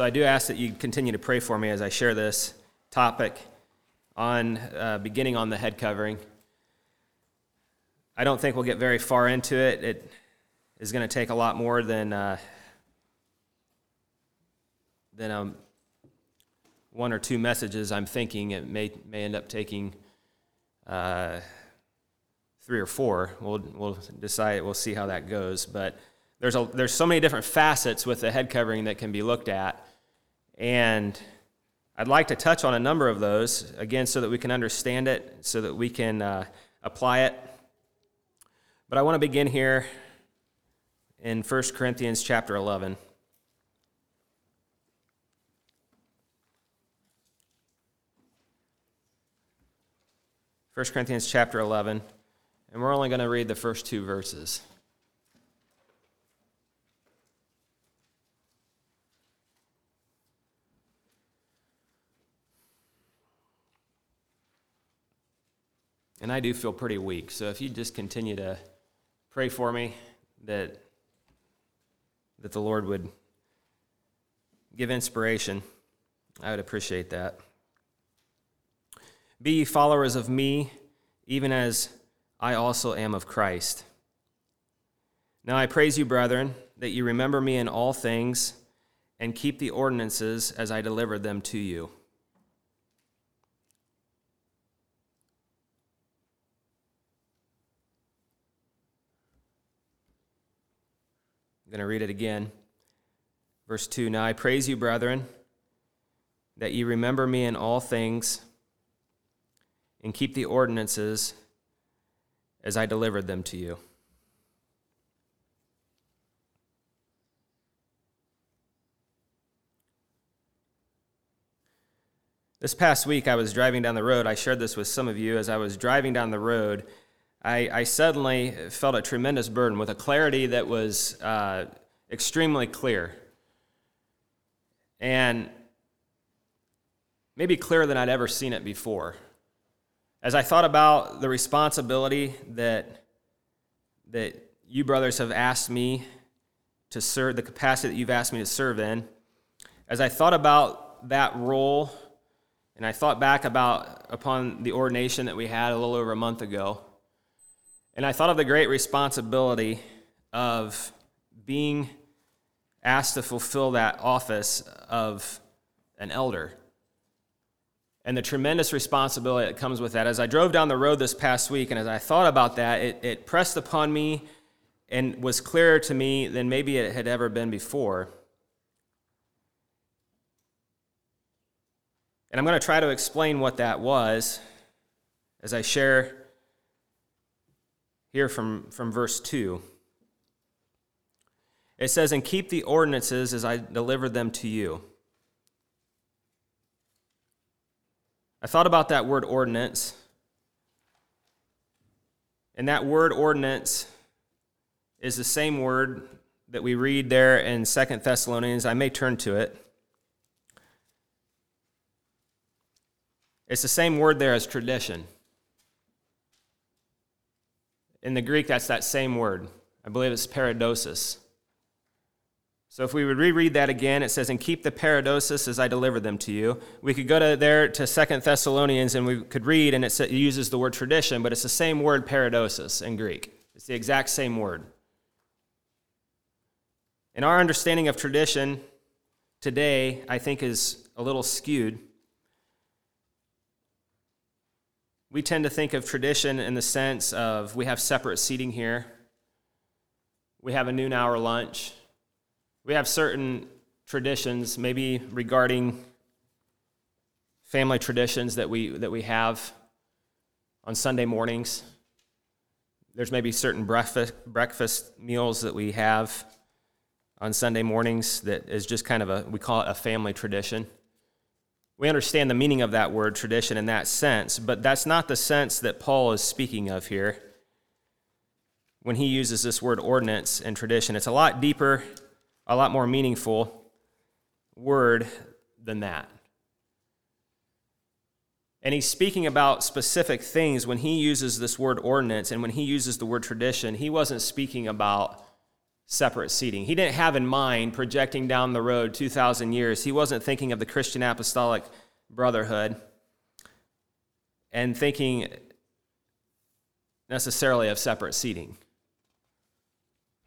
So I do ask that you continue to pray for me as I share this topic on uh, beginning on the head covering. I don't think we'll get very far into it. It is going to take a lot more than uh, than um, one or two messages. I'm thinking it may may end up taking uh, three or four. We'll we'll decide. We'll see how that goes. But there's a there's so many different facets with the head covering that can be looked at, and I'd like to touch on a number of those again, so that we can understand it, so that we can uh, apply it. But I want to begin here in 1 Corinthians chapter 11. First Corinthians chapter 11, and we're only going to read the first two verses. And I do feel pretty weak. So if you just continue to pray for me that that the Lord would give inspiration, I would appreciate that. Be ye followers of me, even as I also am of Christ. Now I praise you, brethren, that you remember me in all things and keep the ordinances as I delivered them to you. I'm going to read it again. Verse 2 Now I praise you, brethren, that ye remember me in all things and keep the ordinances as I delivered them to you. This past week, I was driving down the road. I shared this with some of you as I was driving down the road. I, I suddenly felt a tremendous burden with a clarity that was uh, extremely clear. And maybe clearer than I'd ever seen it before. As I thought about the responsibility that, that you brothers have asked me to serve, the capacity that you've asked me to serve in, as I thought about that role, and I thought back about upon the ordination that we had a little over a month ago, and I thought of the great responsibility of being asked to fulfill that office of an elder and the tremendous responsibility that comes with that. As I drove down the road this past week and as I thought about that, it, it pressed upon me and was clearer to me than maybe it had ever been before. And I'm going to try to explain what that was as I share here from, from verse 2. It says, And keep the ordinances as I delivered them to you. I thought about that word ordinance. And that word ordinance is the same word that we read there in Second Thessalonians. I may turn to it. It's the same word there as tradition. In the Greek, that's that same word. I believe it's paradosis. So if we would reread that again, it says, And keep the paradosis as I deliver them to you. We could go to there to Second Thessalonians and we could read, and it uses the word tradition, but it's the same word paradosis in Greek. It's the exact same word. And our understanding of tradition today, I think, is a little skewed. We tend to think of tradition in the sense of we have separate seating here, we have a noon hour lunch, we have certain traditions, maybe regarding family traditions that we, that we have on Sunday mornings. There's maybe certain breakfast, breakfast meals that we have on Sunday mornings that is just kind of a, we call it a family tradition. We understand the meaning of that word tradition in that sense, but that's not the sense that Paul is speaking of here when he uses this word ordinance and tradition. It's a lot deeper, a lot more meaningful word than that. And he's speaking about specific things when he uses this word ordinance and when he uses the word tradition. He wasn't speaking about separate seating. He didn't have in mind projecting down the road 2,000 years. He wasn't thinking of the Christian apostolic brotherhood and thinking necessarily of separate seating.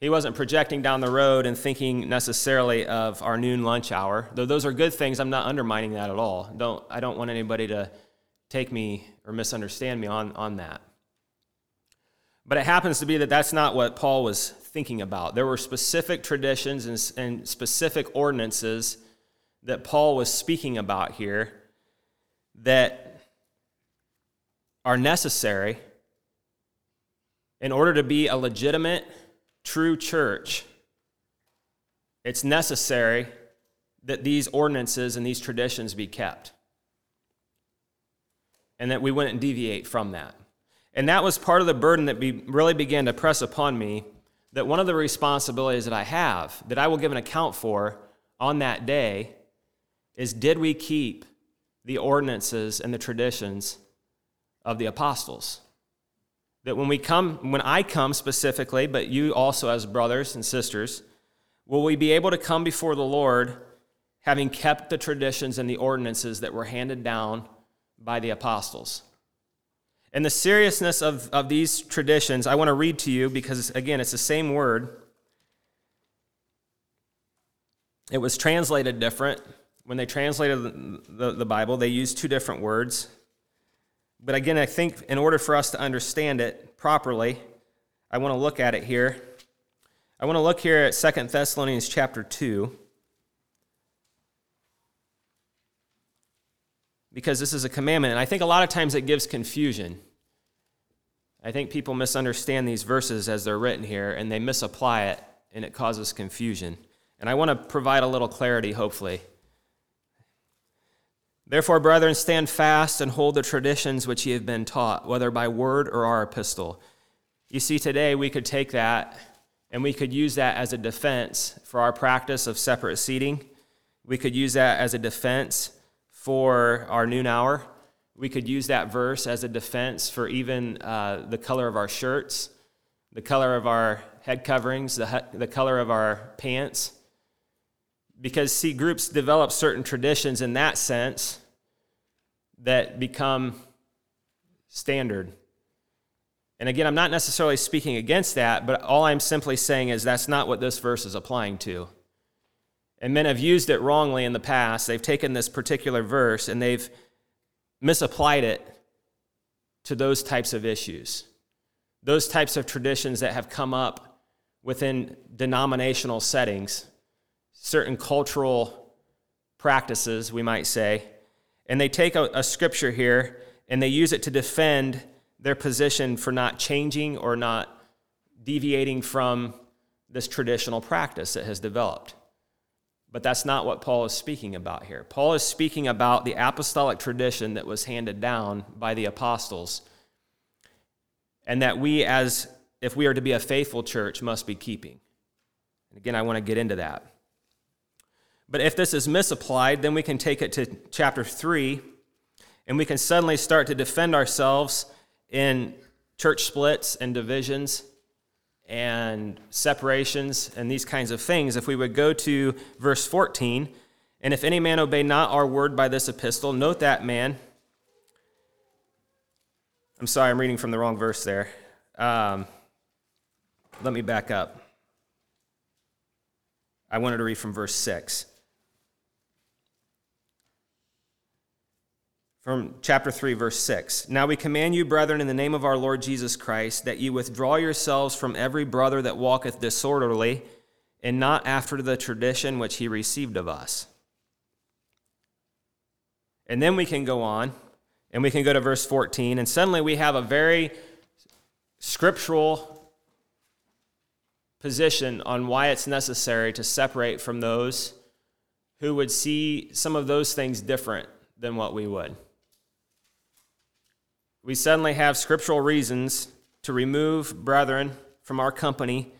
He wasn't projecting down the road and thinking necessarily of our noon lunch hour. Though those are good things, I'm not undermining that at all. Don't, I don't want anybody to take me or misunderstand me on, on that. But it happens to be that that's not what Paul was thinking about. There were specific traditions and, and specific ordinances that Paul was speaking about here that are necessary in order to be a legitimate, true church. It's necessary that these ordinances and these traditions be kept and that we wouldn't deviate from that. And that was part of the burden that be, really began to press upon me that one of the responsibilities that I have, that I will give an account for on that day, is did we keep the ordinances and the traditions of the apostles? That when we come, when I come specifically, but you also as brothers and sisters, will we be able to come before the Lord having kept the traditions and the ordinances that were handed down by the apostles? And the seriousness of, of these traditions, I want to read to you because, again, it's the same word. It was translated different. When they translated the, the, the, Bible, they used two different words. But again, I think in order for us to understand it properly, I want to look at it here. I want to look here at Second Thessalonians chapter 2. Because this is a commandment. And I think a lot of times it gives confusion. I think people misunderstand these verses as they're written here and they misapply it and it causes confusion. And I want to provide a little clarity, hopefully. Therefore, brethren, stand fast and hold the traditions which ye have been taught, whether by word or our epistle. You see, today we could take that and we could use that as a defense for our practice of separate seating. We could use that as a defense for our noon hour. We could use that verse as a defense for even uh, the color of our shirts, the color of our head coverings, the, the color of our pants. Because, see, groups develop certain traditions in that sense that become standard. And again, I'm not necessarily speaking against that, but all I'm simply saying is that's not what this verse is applying to. And men have used it wrongly in the past. They've taken this particular verse and they've misapplied it to those types of issues, those types of traditions that have come up within denominational settings, certain cultural practices, we might say. And they take a, a scripture here and they use it to defend their position for not changing or not deviating from this traditional practice that has developed. But that's not what Paul is speaking about here. Paul is speaking about the apostolic tradition that was handed down by the apostles, and that we, as if we are to be a faithful church, must be keeping. And again, I want to get into that. But if this is misapplied, then we can take it to chapter 3, and we can suddenly start to defend ourselves in church splits and divisions and separations and these kinds of things, if we would go to verse 14, and if any man obey not our word by this epistle, note that man. I'm sorry, I'm reading from the wrong verse there. Um, let me back up. I wanted to read from verse 6. From chapter 3, verse 6. Now we command you, brethren, in the name of our Lord Jesus Christ, that ye withdraw yourselves from every brother that walketh disorderly, and not after the tradition which he received of us. And then we can go on, and we can go to verse 14, and suddenly we have a very scriptural position on why it's necessary to separate from those who would see some of those things different than what we would we suddenly have scriptural reasons to remove brethren from our company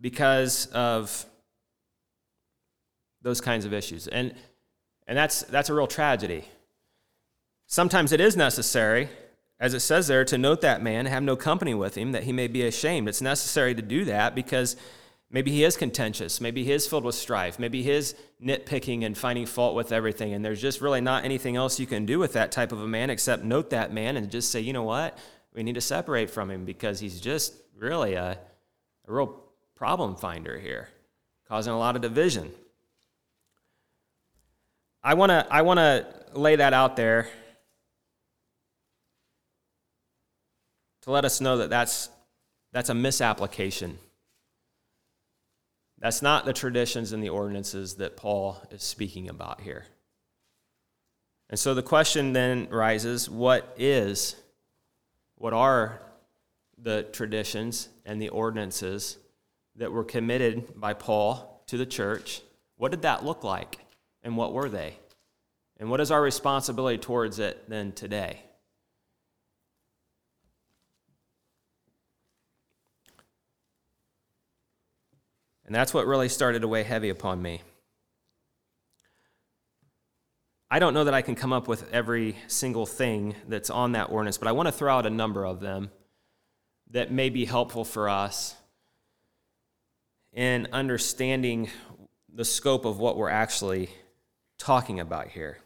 because of those kinds of issues. And, and that's, that's a real tragedy. Sometimes it is necessary as it says there, to note that man, have no company with him, that he may be ashamed. It's necessary to do that because maybe he is contentious. Maybe he is filled with strife. Maybe he is nitpicking and finding fault with everything. And there's just really not anything else you can do with that type of a man except note that man and just say, you know what? We need to separate from him because he's just really a, a real problem finder here, causing a lot of division. I want to I want to lay that out there to let us know that that's that's a misapplication. That's not the traditions and the ordinances that Paul is speaking about here. And so the question then rises what is, what are the traditions and the ordinances that were committed by Paul to the church? What did that look like? And what were they? And what is our responsibility towards it then today? And that's what really started to weigh heavy upon me. I don't know that I can come up with every single thing that's on that ordinance, but I want to throw out a number of them that may be helpful for us in understanding the scope of what we're actually talking about here.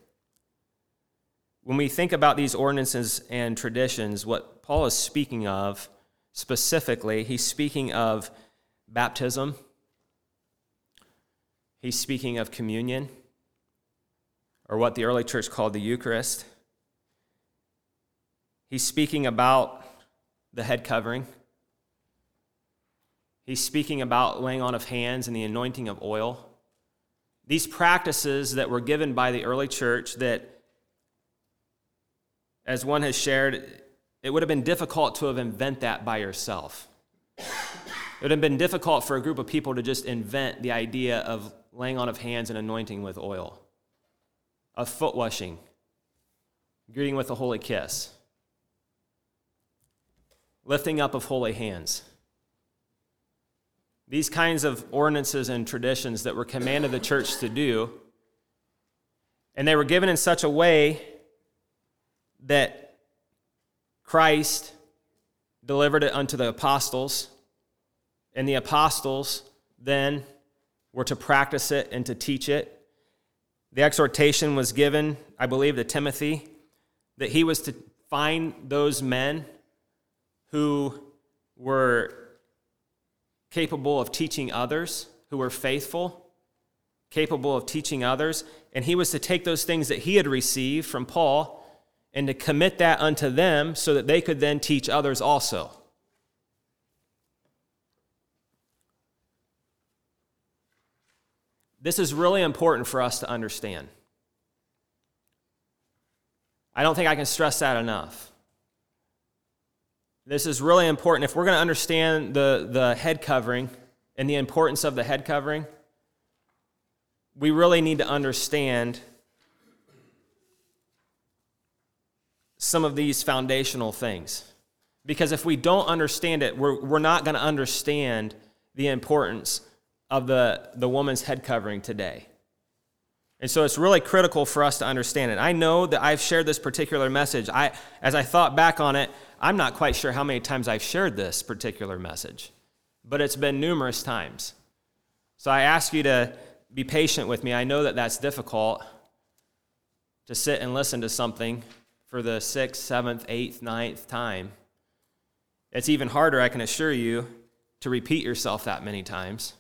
When we think about these ordinances and traditions, what Paul is speaking of specifically, he's speaking of baptism, he's speaking of communion, or what the early church called the Eucharist. He's speaking about the head covering. He's speaking about laying on of hands and the anointing of oil. These practices that were given by the early church that, as one has shared, it would have been difficult to have invented that by yourself. It would have been difficult for a group of people to just invent the idea of laying on of hands and anointing with oil, of foot washing, greeting with a holy kiss lifting up of holy hands. These kinds of ordinances and traditions that were commanded the church to do, and they were given in such a way that Christ delivered it unto the apostles, and the apostles then were to practice it and to teach it. The exhortation was given, I believe, to Timothy that he was to find those men who were capable of teaching others, who were faithful, capable of teaching others. And he was to take those things that he had received from Paul and to commit that unto them so that they could then teach others also. This is really important for us to understand. I don't think I can stress that enough. This is really important. If we're going to understand the, the head covering and the importance of the head covering, we really need to understand some of these foundational things. Because if we don't understand it, we're, we're not going to understand the importance of the, the woman's head covering today. And so it's really critical for us to understand it. I know that I've shared this particular message. I, as I thought back on it, I'm not quite sure how many times I've shared this particular message, but it's been numerous times. So I ask you to be patient with me. I know that that's difficult to sit and listen to something for the sixth, seventh, eighth, ninth time. It's even harder, I can assure you, to repeat yourself that many times.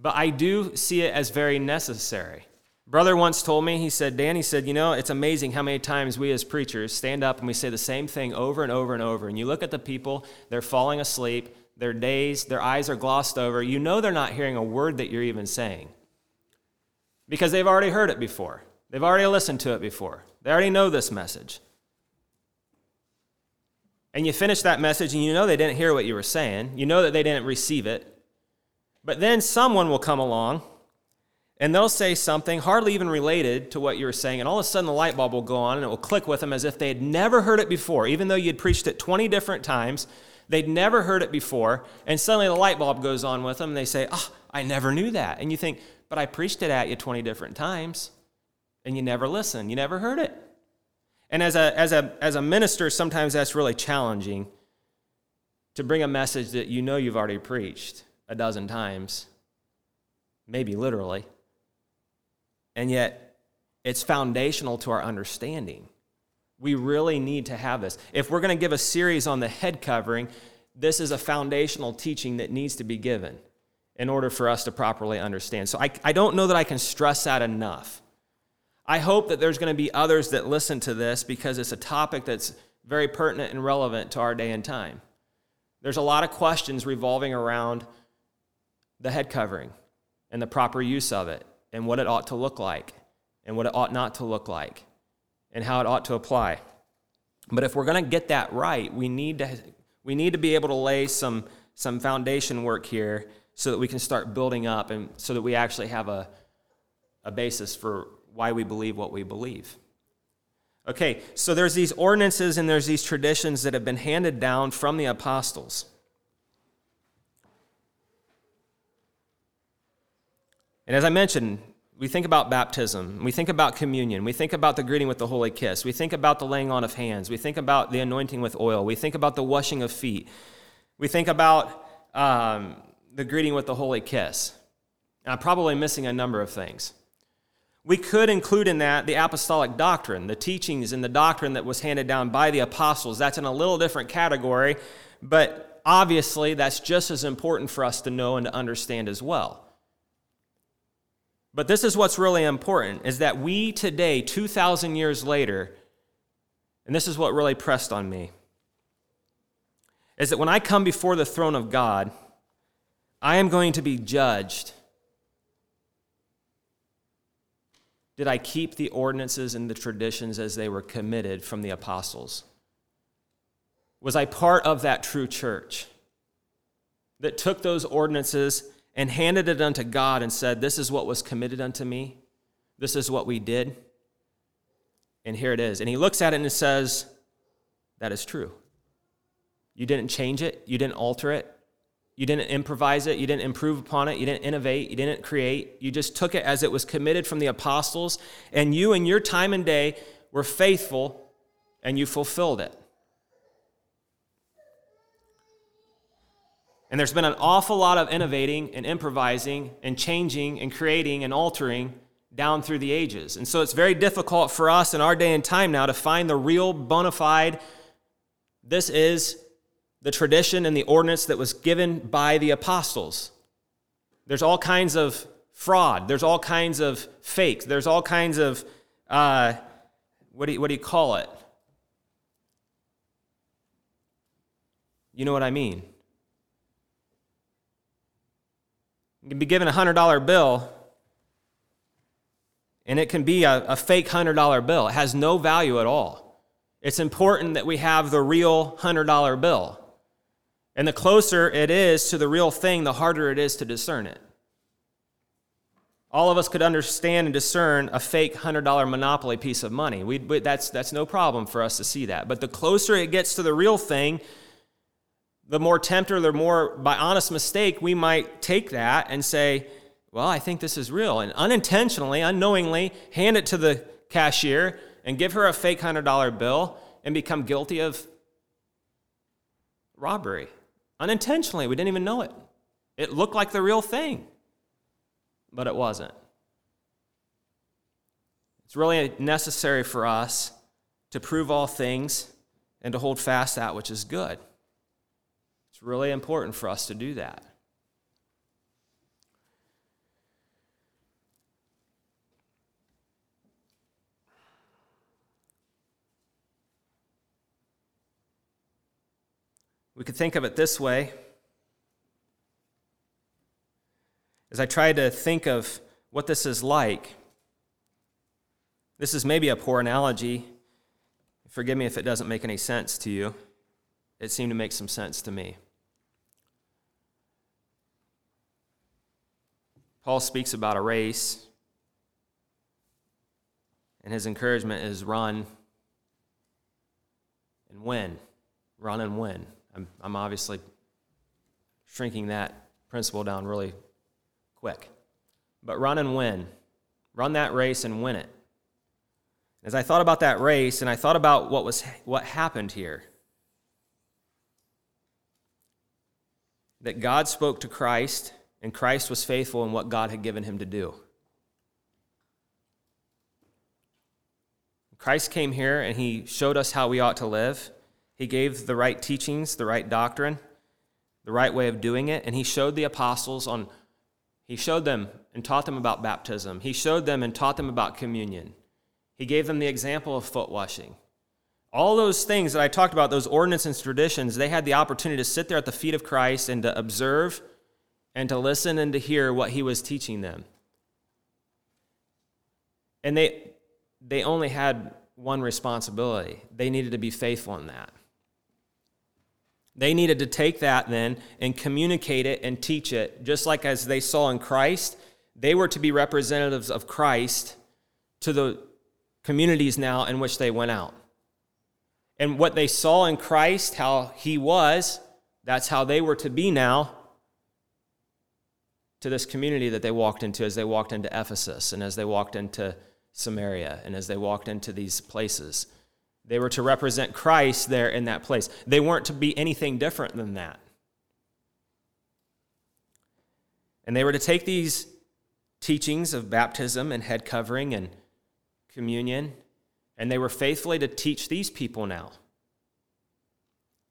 But I do see it as very necessary. Brother once told me, he said, Dan, he said, you know, it's amazing how many times we as preachers stand up and we say the same thing over and over and over. And you look at the people, they're falling asleep, they're dazed, their eyes are glossed over. You know they're not hearing a word that you're even saying because they've already heard it before, they've already listened to it before, they already know this message. And you finish that message and you know they didn't hear what you were saying, you know that they didn't receive it. But then someone will come along and they'll say something hardly even related to what you were saying, and all of a sudden the light bulb will go on and it will click with them as if they had never heard it before, even though you'd preached it 20 different times. They'd never heard it before, and suddenly the light bulb goes on with them, and they say, Oh, I never knew that. And you think, But I preached it at you 20 different times, and you never listened. You never heard it. And as a, as, a, as a minister, sometimes that's really challenging to bring a message that you know you've already preached a dozen times, maybe literally, and yet it's foundational to our understanding. We really need to have this. If we're going to give a series on the head covering, this is a foundational teaching that needs to be given in order for us to properly understand. So I, I don't know that I can stress that enough. I hope that there's going to be others that listen to this because it's a topic that's very pertinent and relevant to our day and time. There's a lot of questions revolving around the head covering and the proper use of it and what it ought to look like and what it ought not to look like and how it ought to apply. But if we're going to get that right, we need to, we need to be able to lay some, some foundation work here so that we can start building up and so that we actually have a, a basis for why we believe what we believe. Okay, so there's these ordinances and there's these traditions that have been handed down from the apostles. And as I mentioned, we think about baptism, we think about communion, we think about the greeting with the holy kiss, we think about the laying on of hands, we think about the anointing with oil, we think about the washing of feet, we think about um, the greeting with the holy kiss. And I'm probably missing a number of things. We could include in that the apostolic doctrine, the teachings and the doctrine that was handed down by the apostles. That's in a little different category, but obviously that's just as important for us to know and to understand as well. But this is what's really important is that we today 2000 years later and this is what really pressed on me is that when I come before the throne of God I am going to be judged Did I keep the ordinances and the traditions as they were committed from the apostles? Was I part of that true church that took those ordinances and handed it unto God and said, This is what was committed unto me. This is what we did. And here it is. And he looks at it and says, That is true. You didn't change it, you didn't alter it, you didn't improvise it, you didn't improve upon it, you didn't innovate, you didn't create. You just took it as it was committed from the apostles, and you in your time and day were faithful and you fulfilled it. And there's been an awful lot of innovating and improvising and changing and creating and altering down through the ages. And so it's very difficult for us in our day and time now to find the real bona fide, this is the tradition and the ordinance that was given by the apostles. There's all kinds of fraud, there's all kinds of fakes, there's all kinds of, uh, what, do you, what do you call it? You know what I mean? You can be given a $100 bill, and it can be a, a fake $100 bill. It has no value at all. It's important that we have the real $100 bill. And the closer it is to the real thing, the harder it is to discern it. All of us could understand and discern a fake $100 Monopoly piece of money. We, that's, that's no problem for us to see that. But the closer it gets to the real thing, the more tempter, the more by honest mistake, we might take that and say, Well, I think this is real. And unintentionally, unknowingly, hand it to the cashier and give her a fake $100 bill and become guilty of robbery. Unintentionally, we didn't even know it. It looked like the real thing, but it wasn't. It's really necessary for us to prove all things and to hold fast that which is good. It's really important for us to do that. We could think of it this way. As I try to think of what this is like, this is maybe a poor analogy. Forgive me if it doesn't make any sense to you. It seemed to make some sense to me. Paul speaks about a race, and his encouragement is run and win. Run and win. I'm, I'm obviously shrinking that principle down really quick. But run and win. Run that race and win it. As I thought about that race and I thought about what was what happened here, that God spoke to Christ and Christ was faithful in what God had given him to do. Christ came here and he showed us how we ought to live. He gave the right teachings, the right doctrine, the right way of doing it, and he showed the apostles on he showed them and taught them about baptism. He showed them and taught them about communion. He gave them the example of foot washing. All those things that I talked about, those ordinances and traditions, they had the opportunity to sit there at the feet of Christ and to observe and to listen and to hear what he was teaching them. And they, they only had one responsibility they needed to be faithful in that. They needed to take that then and communicate it and teach it, just like as they saw in Christ. They were to be representatives of Christ to the communities now in which they went out. And what they saw in Christ, how he was, that's how they were to be now to this community that they walked into as they walked into Ephesus and as they walked into Samaria and as they walked into these places. They were to represent Christ there in that place. They weren't to be anything different than that. And they were to take these teachings of baptism and head covering and communion, and they were faithfully to teach these people now.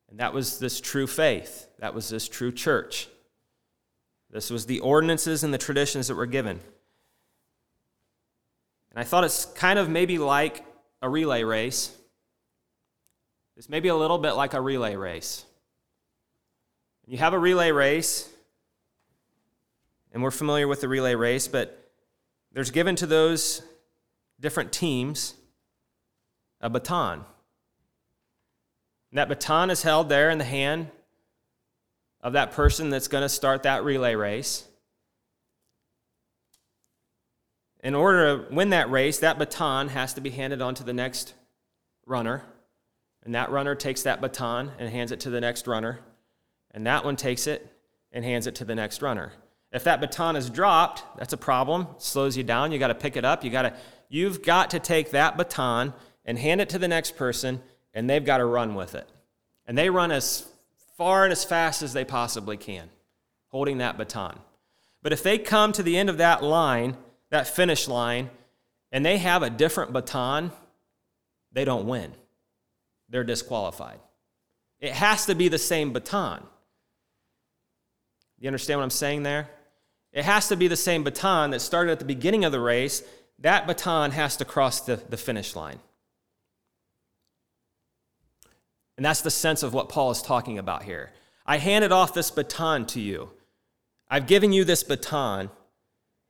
And that was this true faith. That was this true church. This was the ordinances and the traditions that were given. And I thought it's kind of maybe like a relay race. It's maybe a little bit like a relay race. You have a relay race, and we're familiar with the relay race, but there's given to those different teams a baton. And that baton is held there in the hand of that person that's going to start that relay race. In order to win that race, that baton has to be handed on to the next runner. And that runner takes that baton and hands it to the next runner. And that one takes it and hands it to the next runner. If that baton is dropped, that's a problem. It slows you down. You got to pick it up. You got to you've got to take that baton and hand it to the next person and they've got to run with it. And they run as far and as fast as they possibly can, holding that baton. But if they come to the end of that line that finish line, and they have a different baton, they don't win. They're disqualified. It has to be the same baton. You understand what I'm saying there? It has to be the same baton that started at the beginning of the race. That baton has to cross the, the finish line. And that's the sense of what Paul is talking about here. I handed off this baton to you. I've given you this baton,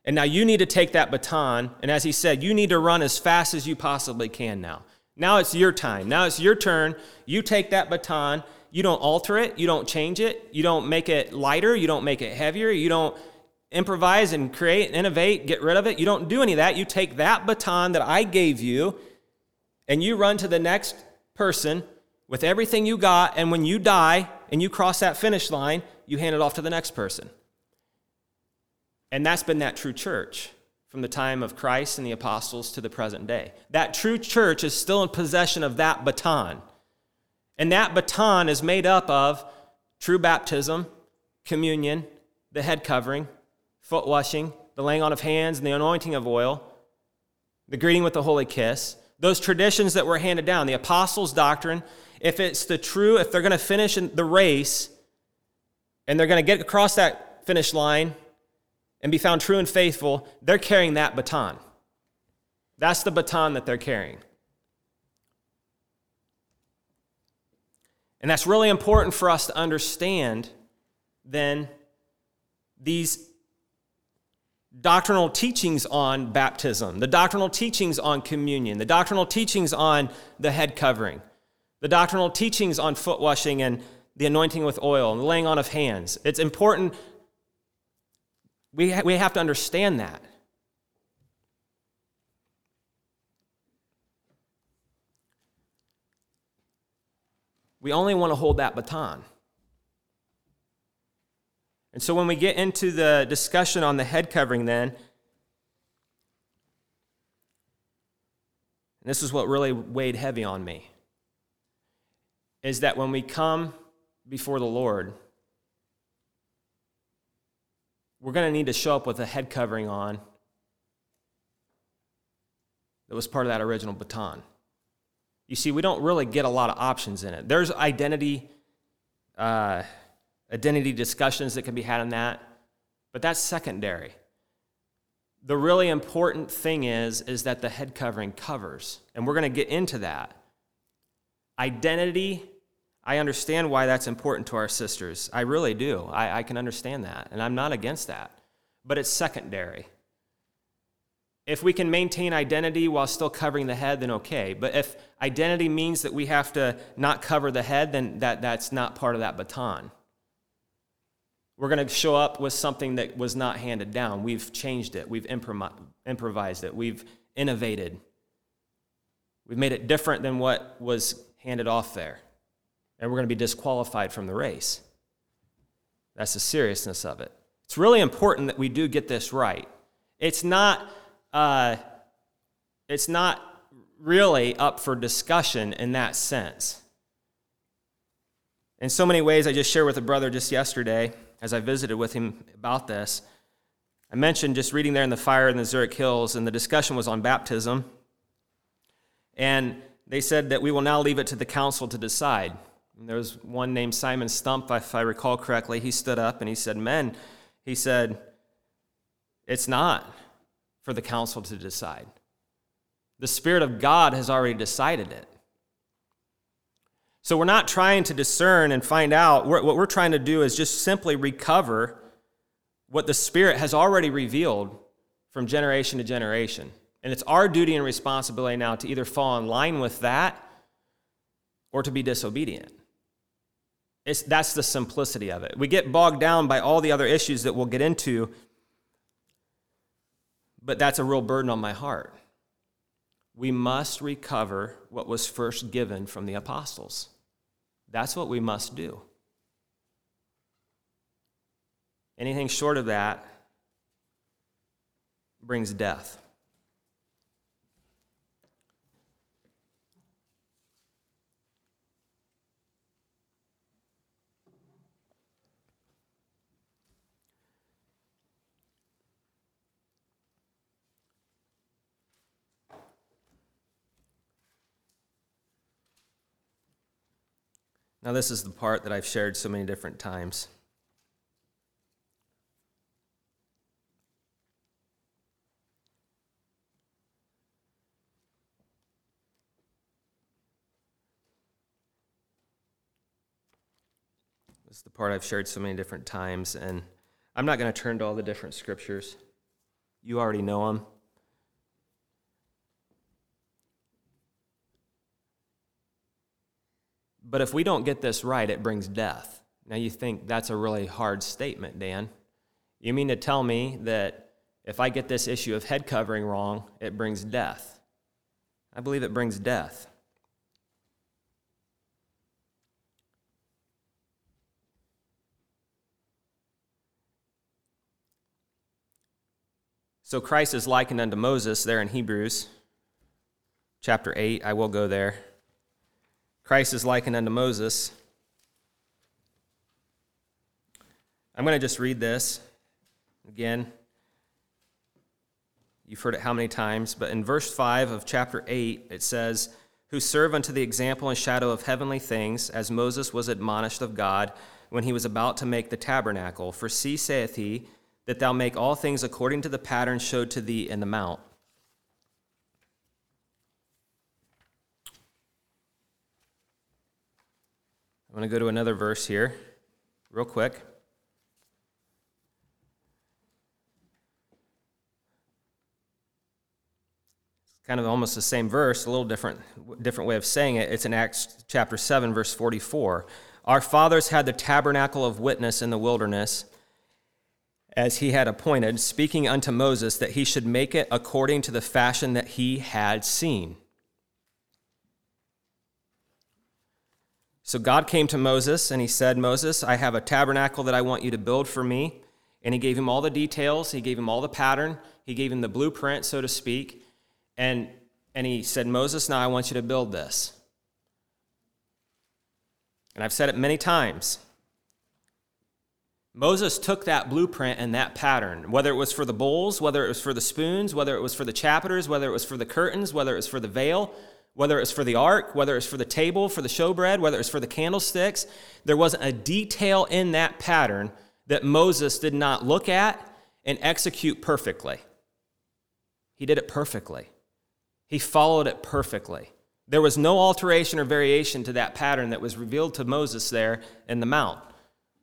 and now you need to take that baton, and as he said, you need to run as fast as you possibly can now. Now it's your time. Now it's your turn. You take that baton. You don't alter it. You don't change it. You don't make it lighter. You don't make it heavier. You don't improvise and create, and innovate, get rid of it. You don't do any of that. You take that baton that I gave you and you run to the next person with everything you got. And when you die and you cross that finish line, you hand it off to the next person. And that's been that true church from the time of Christ and the apostles to the present day. That true church is still in possession of that baton. And that baton is made up of true baptism, communion, the head covering, foot washing, the laying on of hands, and the anointing of oil, the greeting with the holy kiss. Those traditions that were handed down, the apostles' doctrine, if it's the true, if they're going to finish the race and they're going to get across that finish line and be found true and faithful, they're carrying that baton. That's the baton that they're carrying. And that's really important for us to understand then these doctrinal teachings on baptism, the doctrinal teachings on communion, the doctrinal teachings on the head covering, the doctrinal teachings on foot washing and the anointing with oil and the laying on of hands. It's important we, ha- we have to understand that. We only want to hold that baton. And so when we get into the discussion on the head covering, then, this is what really weighed heavy on me, is that when we come before the Lord, we're going to need to show up with a head covering on that was part of that original baton. You see, we don't really get a lot of options in it. There's identity, uh, identity discussions that can be had in that, but that's secondary. The really important thing is, is that the head covering covers, and we're going to get into that. Identity I understand why that's important to our sisters. I really do. I, I, can understand that, and I'm not against that. But it's secondary. If we can maintain identity while still covering the head, then okay. But if identity means that we have to not cover the head, then that, that's not part of that baton. We're going to show up with something that was not handed down. We've changed it, we've improvised it, we've innovated, we've made it different than what was handed off there and we're going to be disqualified from the race. That's the seriousness of it. It's really important that we do get this right. It's not, uh, it's not really up for discussion in that sense. In so many ways, I just shared with a brother just yesterday as I visited with him about this. I mentioned just reading there in the fire in the Zurich Hills, and the discussion was on baptism. And they said that we will now leave it to the council to decide. And there was one named Simon Stump, if I recall correctly. He stood up and he said, Men, he said, it's not for the council to decide. The Spirit of God has already decided it. So we're not trying to discern and find out. What we're trying to do is just simply recover what the Spirit has already revealed from generation to generation. And it's our duty and responsibility now to either fall in line with that or to be disobedient. It's, that's the simplicity of it. We get bogged down by all the other issues that we'll get into, but that's a real burden on my heart. We must recover what was first given from the apostles. That's what we must do. Anything short of that brings death. Now, this is the part that I've shared so many different times. This is the part I've shared so many different times, and I'm not going to turn to all the different scriptures. You already know them. But if we don't get this right, it brings death. Now you think that's a really hard statement, Dan. You mean to tell me that if I get this issue of head covering wrong, it brings death? I believe it brings death. So Christ is likened unto Moses there in Hebrews chapter 8. I will go there. Christ is likened unto Moses. I'm going to just read this again. You've heard it how many times, but in verse 5 of chapter 8, it says, Who serve unto the example and shadow of heavenly things, as Moses was admonished of God when he was about to make the tabernacle. For see, saith he, that thou make all things according to the pattern showed to thee in the mount. I'm going to go to another verse here, real quick. It's kind of almost the same verse, a little different, different way of saying it. It's in Acts chapter 7, verse 44. Our fathers had the tabernacle of witness in the wilderness as he had appointed, speaking unto Moses that he should make it according to the fashion that he had seen. So God came to Moses and he said, Moses, I have a tabernacle that I want you to build for me. And he gave him all the details, he gave him all the pattern, he gave him the blueprint, so to speak. And and he said, Moses, now I want you to build this. And I've said it many times. Moses took that blueprint and that pattern, whether it was for the bowls, whether it was for the spoons, whether it was for the chapters, whether it was for the curtains, whether it was for the veil, whether it was for the ark, whether it was for the table, for the showbread, whether it was for the candlesticks. There wasn't a detail in that pattern that Moses did not look at and execute perfectly. He did it perfectly. He followed it perfectly. There was no alteration or variation to that pattern that was revealed to Moses there in the Mount.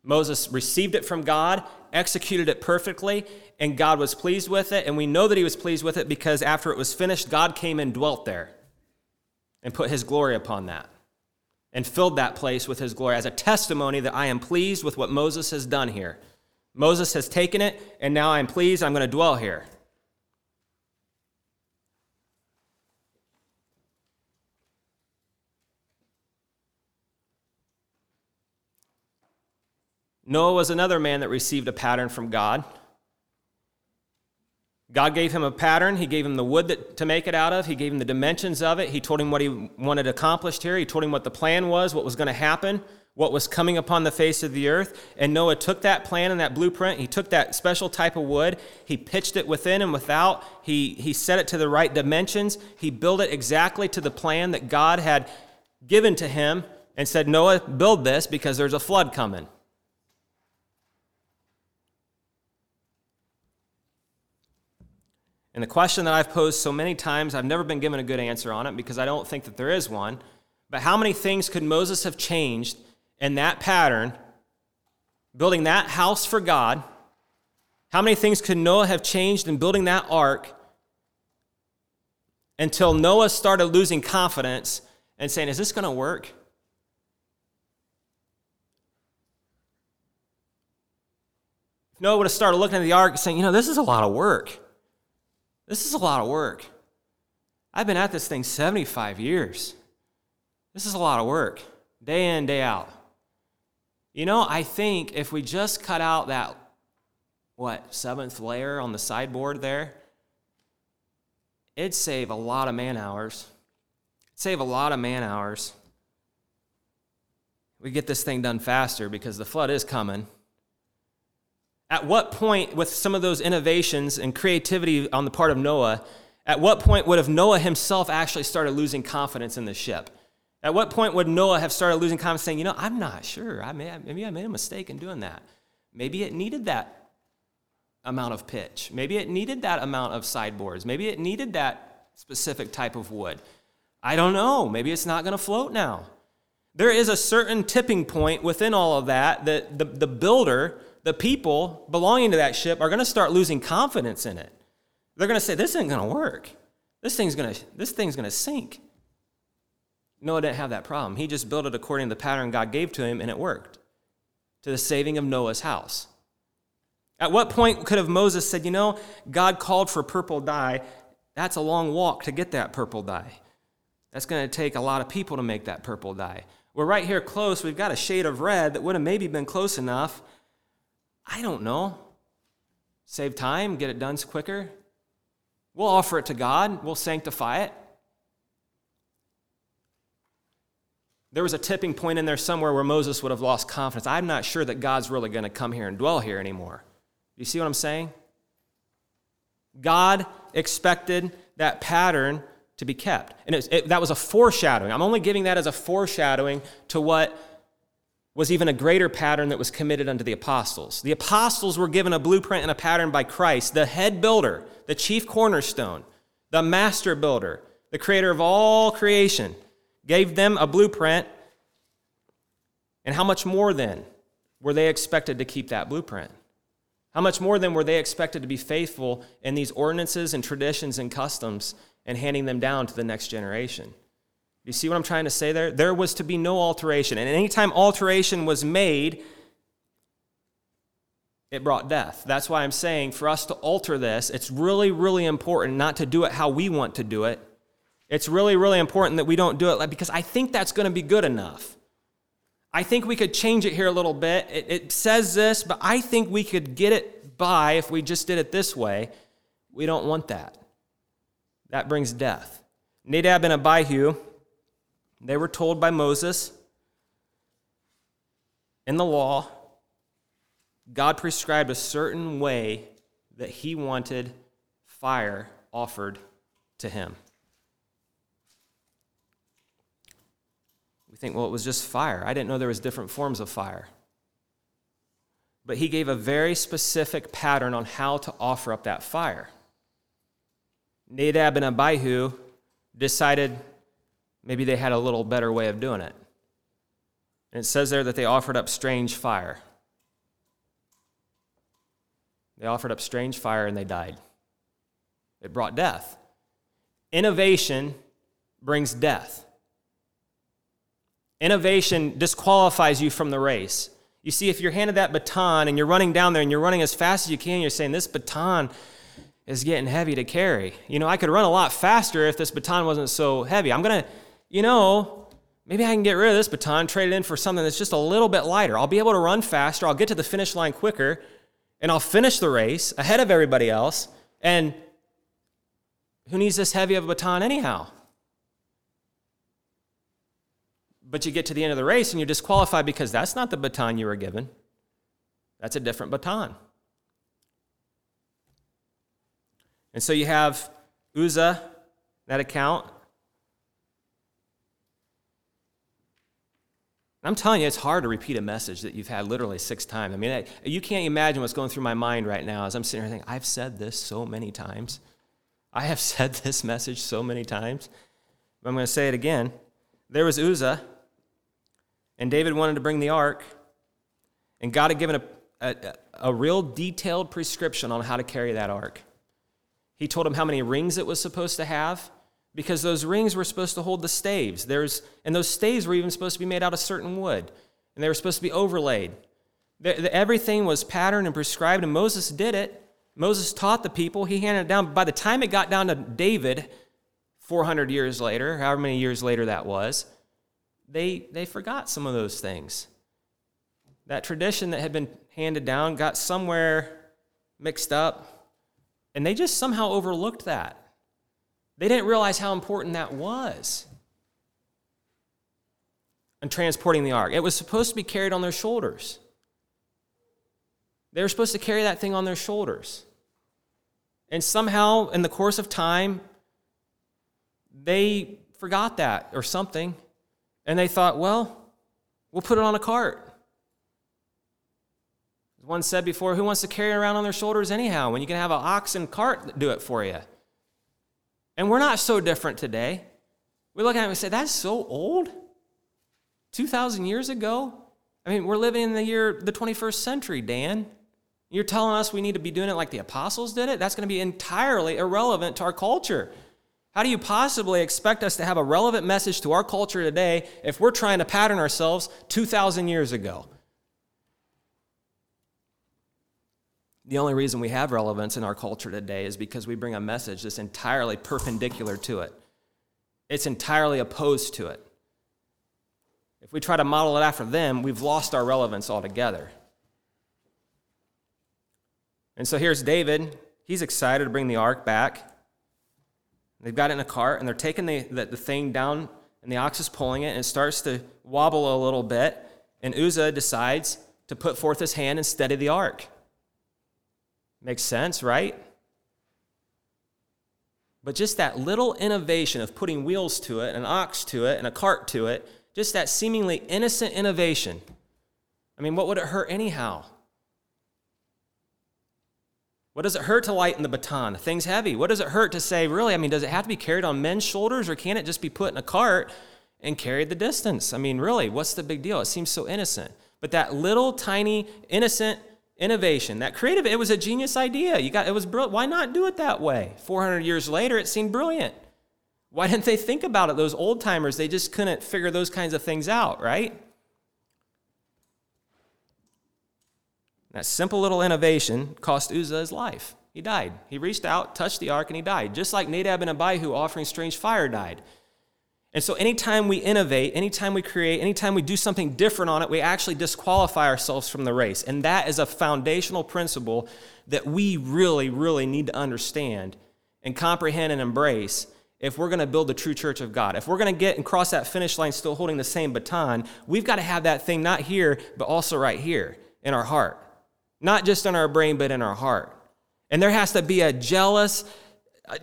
Moses received it from God, executed it perfectly, and God was pleased with it. And we know that he was pleased with it because after it was finished, God came and dwelt there and put his glory upon that and filled that place with his glory as a testimony that I am pleased with what Moses has done here. Moses has taken it, and now I'm pleased. I'm going to dwell here. Noah was another man that received a pattern from God. God gave him a pattern. He gave him the wood that, to make it out of. He gave him the dimensions of it. He told him what he wanted accomplished here. He told him what the plan was, what was going to happen, what was coming upon the face of the earth. And Noah took that plan and that blueprint. He took that special type of wood. He pitched it within and without. He, he set it to the right dimensions. He built it exactly to the plan that God had given to him and said, Noah, build this because there's a flood coming. And the question that I've posed so many times, I've never been given a good answer on it because I don't think that there is one. But how many things could Moses have changed in that pattern, building that house for God? How many things could Noah have changed in building that ark until Noah started losing confidence and saying, Is this going to work? Noah would have started looking at the ark and saying, You know, this is a lot of work. This is a lot of work. I've been at this thing 75 years. This is a lot of work, day in, day out. You know, I think if we just cut out that, what, seventh layer on the sideboard there, it'd save a lot of man hours. It'd save a lot of man hours. We get this thing done faster because the flood is coming. At what point, with some of those innovations and creativity on the part of Noah, at what point would have Noah himself actually started losing confidence in the ship? At what point would Noah have started losing confidence, saying, you know, I'm not sure. I may, maybe I made a mistake in doing that. Maybe it needed that amount of pitch. Maybe it needed that amount of sideboards. Maybe it needed that specific type of wood. I don't know. Maybe it's not going to float now. There is a certain tipping point within all of that that the, the builder the people belonging to that ship are going to start losing confidence in it. They're going to say, This isn't going to work. This thing's going to, this thing's going to sink. Noah didn't have that problem. He just built it according to the pattern God gave to him, and it worked to the saving of Noah's house. At what point could have Moses said, You know, God called for purple dye. That's a long walk to get that purple dye. That's going to take a lot of people to make that purple dye. We're right here close. We've got a shade of red that would have maybe been close enough I don't know. Save time, get it done quicker. We'll offer it to God, we'll sanctify it. There was a tipping point in there somewhere where Moses would have lost confidence. I'm not sure that God's really going to come here and dwell here anymore. You see what I'm saying? God expected that pattern to be kept. And it, it, that was a foreshadowing. I'm only giving that as a foreshadowing to what was even a greater pattern that was committed unto the apostles. The apostles were given a blueprint and a pattern by Christ, the head builder, the chief cornerstone, the master builder, the creator of all creation, gave them a blueprint. And how much more then were they expected to keep that blueprint? How much more then were they expected to be faithful in these ordinances and traditions and customs and handing them down to the next generation? You see what I'm trying to say there? There was to be no alteration. And anytime alteration was made, it brought death. That's why I'm saying for us to alter this, it's really, really important not to do it how we want to do it. It's really, really important that we don't do it because I think that's going to be good enough. I think we could change it here a little bit. It, it, says this, but I think we could get it by if we just did it this way. We don't want that. That brings death. Nadab and Abihu, they were told by Moses in the law, God prescribed a certain way that he wanted fire offered to him. We think, well, it was just fire. I didn't know there was different forms of fire. But he gave a very specific pattern on how to offer up that fire. Nadab and Abihu decided maybe they had a little better way of doing it. And it says there that they offered up strange fire. They offered up strange fire and they died. It brought death. Innovation brings death. Innovation disqualifies you from the race. You see, if you're handed that baton and you're running down there and you're running as fast as you can, you're saying, This baton is getting heavy to carry. You know, I could run a lot faster if this baton wasn't so heavy. I'm going to, you know, maybe I can get rid of this baton, trade it in for something that's just a little bit lighter. I'll be able to run faster. I'll get to the finish line quicker, and I'll finish the race ahead of everybody else. And who needs this heavy of a baton anyhow? But you get to the end of the race and you're disqualified because that's not the baton you were given. That's a different baton. And so you have Uzzah, that account. I'm telling you, it's hard to repeat a message that you've had literally six times. I mean, I, you can't imagine what's going through my mind right now as I'm sitting here thinking, I've said this so many times. I have said this message so many times. I'm going to say it again. There was Uzzah, and David wanted to bring the ark, and God had given a, a, a real detailed prescription on how to carry that ark. He told him how many rings it was supposed to have because those rings were supposed to hold the staves. There's, and those staves were even supposed to be made out of certain wood, and they were supposed to be overlaid. The, the, everything was patterned and prescribed, and Moses did it. Moses taught the people, he handed it down. By the time it got down to David, 400 years later, however many years later that was, they, they forgot some of those things. That tradition that had been handed down got somewhere mixed up and they just somehow overlooked that. They didn't realize how important that was. And transporting the ark. It was supposed to be carried on their shoulders. They were supposed to carry that thing on their shoulders. And somehow, in the course of time, they forgot that or something. And they thought, well, we'll put it on a cart As one said before, who wants to carry it around on their shoulders anyhow when you can have an ox and cart do it for you? And we're not so different today. We look at it and we say, that's so old? 2,000 years ago? I mean, we're living in the year, the 21st century, Dan. You're telling us we need to be doing it like the apostles did it? That's going to be entirely irrelevant to our culture. How do you possibly expect us to have a relevant message to our culture today if we're trying to pattern ourselves 2,000 years ago? The only reason we have relevance in our culture today is because we bring a message that's entirely perpendicular to it. It's entirely opposed to it. If we try to model it after them, we've lost our relevance altogether. And so here's David. He's excited to bring the ark back. They've got it in a cart, and they're taking the, the, the thing down, and the ox is pulling it, and it starts to wobble a little bit. And Uzzah decides to put forth his hand and steady the ark. Makes sense, right? But just that little innovation of putting wheels to it, an ox to it, and a cart to it, just that seemingly innocent innovation. I mean, what would it hurt anyhow? What does it hurt to lighten the baton? Things heavy. What does it hurt to say, really? I mean, does it have to be carried on men's shoulders or can it just be put in a cart and carried the distance? I mean, really, what's the big deal? It seems so innocent. But that little tiny innocent innovation that creative it was a genius idea. You got it was brilliant why not do it that way? 400 years later it seemed brilliant. Why didn't they think about it those old timers? They just couldn't figure those kinds of things out right? That simple little innovation cost uzzah his life. He died. He reached out touched the ark and he died. Just like nadab and abihu offering strange fire died and so, anytime we innovate, anytime we create, anytime we do something different on it, we actually disqualify ourselves from the race. And that is a foundational principle that we really, really need to understand and comprehend and embrace if we're going to build the true church of God. If we're going to get and cross that finish line still holding the same baton, we've got to have that thing not here, but also right here in our heart. Not just in our brain, but in our heart. And there has to be a jealous,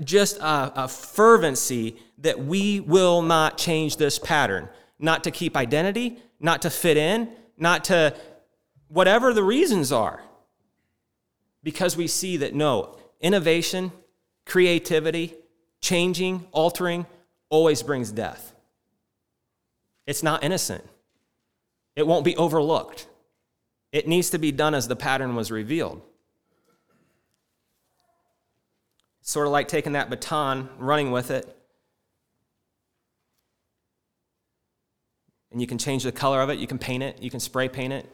just a, a fervency that we will not change this pattern. Not to keep identity, not to fit in, not to whatever the reasons are. Because we see that no, innovation, creativity, changing, altering always brings death. It's not innocent, it won't be overlooked. It needs to be done as the pattern was revealed. Sort of like taking that baton, running with it. And you can change the color of it, you can paint it, you can spray paint it.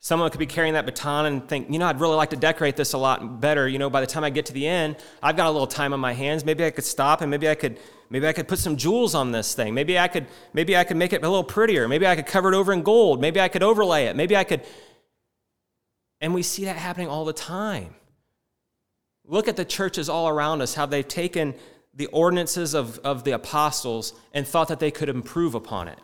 Someone could be carrying that baton and think, you know, I'd really like to decorate this a lot better. You know, by the time I get to the end, I've got a little time on my hands. Maybe I could stop and maybe I could maybe I could put some jewels on this thing. Maybe I could maybe I could make it a little prettier. Maybe I could cover it over in gold. Maybe I could overlay it. Maybe I could And we see that happening all the time. Look at the churches all around us, how they've taken the ordinances of, of the apostles and thought that they could improve upon it.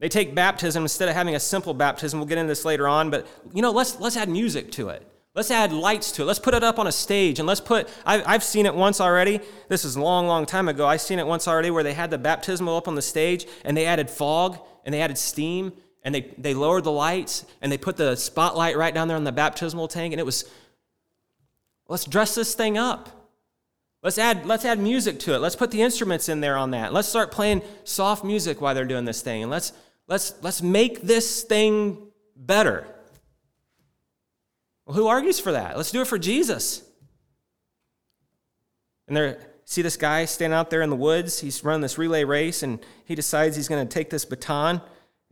They take baptism instead of having a simple baptism. We'll get into this later on, but you know, let's, let's add music to it. Let's add lights to it. Let's put it up on a stage and let's put, I've, I've seen it once already. This is a long, long time ago. I've seen it once already where they had the baptismal up on the stage and they added fog and they added steam and they, they lowered the lights and they put the spotlight right down there on the baptismal tank and it was, let's dress this thing up. Let's add, let's add music to it. Let's put the instruments in there on that. Let's start playing soft music while they're doing this thing. And let's, Let's, let's make this thing better. Well, who argues for that? Let's do it for Jesus. And there, see this guy standing out there in the woods? He's running this relay race, and he decides he's going to take this baton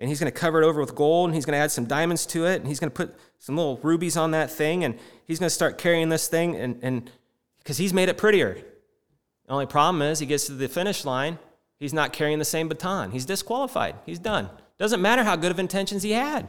and he's going to cover it over with gold, and he's going to add some diamonds to it, and he's going to put some little rubies on that thing, and he's going to start carrying this thing, and, and because he's made it prettier. The only problem is he gets to the finish line, he's not carrying the same baton. He's disqualified. He's done. Doesn't matter how good of intentions he had.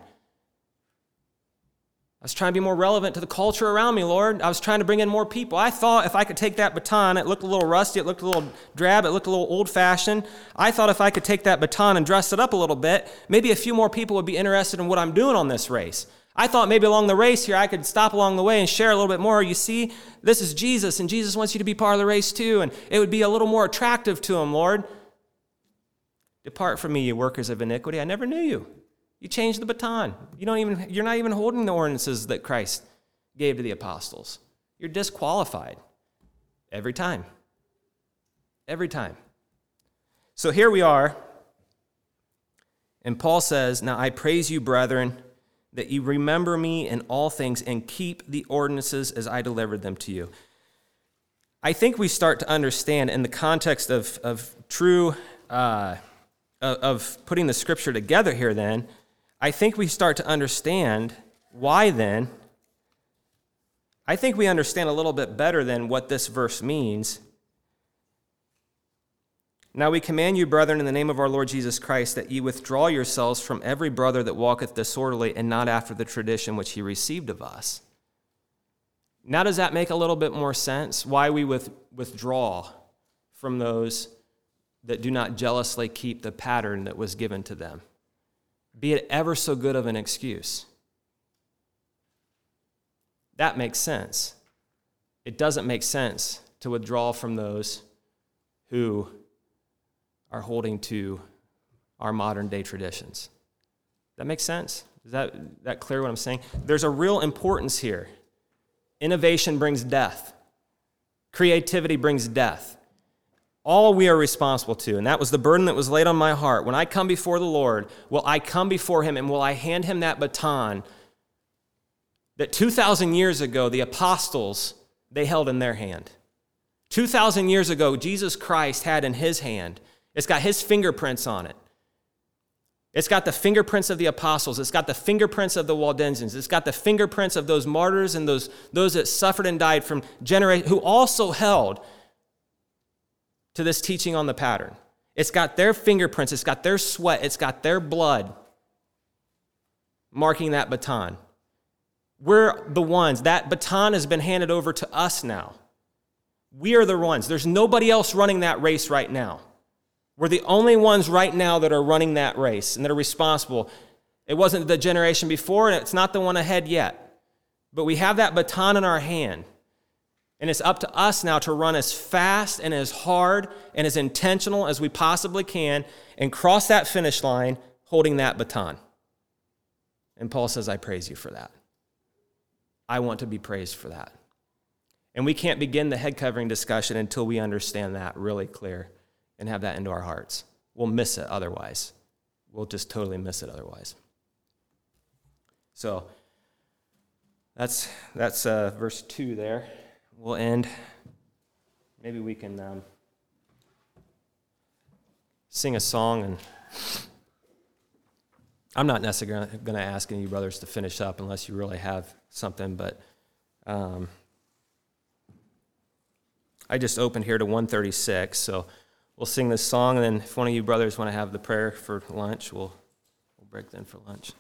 I was trying to be more relevant to the culture around me, Lord. I was trying to bring in more people. I thought if I could take that baton, it looked a little rusty, it looked a little drab, it looked a little old fashioned. I thought if I could take that baton and dress it up a little bit, maybe a few more people would be interested in what I'm doing on this race. I thought maybe along the race here I could stop along the way and share a little bit more. You see, this is Jesus, and Jesus wants you to be part of the race too, and it would be a little more attractive to him, Lord. Depart from me, you workers of iniquity. I never knew you. You change the baton. You don't even, you're not even holding the ordinances that Christ gave to the apostles. You're disqualified every time. Every time. So here we are. And Paul says, Now I praise you, brethren, that you remember me in all things and keep the ordinances as I delivered them to you. I think we start to understand in the context of, of true. Uh, of putting the scripture together here, then, I think we start to understand why then. I think we understand a little bit better than what this verse means. Now we command you, brethren, in the name of our Lord Jesus Christ, that ye withdraw yourselves from every brother that walketh disorderly and not after the tradition which he received of us. Now, does that make a little bit more sense? Why we with, withdraw from those that do not jealously keep the pattern that was given to them, be it ever so good of an excuse. That makes sense. It doesn't make sense to withdraw from those who are holding to our modern day traditions. That makes sense? Is that, that clear what I'm saying? There's a real importance here. Innovation brings death, creativity brings death all we are responsible to. And that was the burden that was laid on my heart. When I come before the Lord, will I come before him and will I hand him that baton that 2,000 years ago the apostles they held in their hand? 2,000 years ago, Jesus Christ had in his hand. It's got his fingerprints on it. It's got the fingerprints of the apostles. It's got the fingerprints of the Waldensians. It's got the fingerprints of those martyrs and those, those that suffered and died from generations who also held to this teaching on the pattern. It's got their fingerprints, it's got their sweat, it's got their blood marking that baton. We're the ones, that baton has been handed over to us now. We are the ones. There's nobody else running that race right now. We're the only ones right now that are running that race and that are responsible. It wasn't the generation before, and it's not the one ahead yet. But we have that baton in our hand. And it's up to us now to run as fast and as hard and as intentional as we possibly can and cross that finish line holding that baton. And Paul says, I praise you for that. I want to be praised for that. And we can't begin the head covering discussion until we understand that really clear and have that into our hearts. We'll miss it otherwise. We'll just totally miss it otherwise. So that's, that's uh, verse 2 there. We'll end. Maybe we can um, sing a song and. I'm not necessarily going to ask any of you brothers to finish up unless you really have something, but um, I just opened here to 136, so we'll sing this song, and then if one of you brothers want to have the prayer for lunch, we'll, we'll break then for lunch.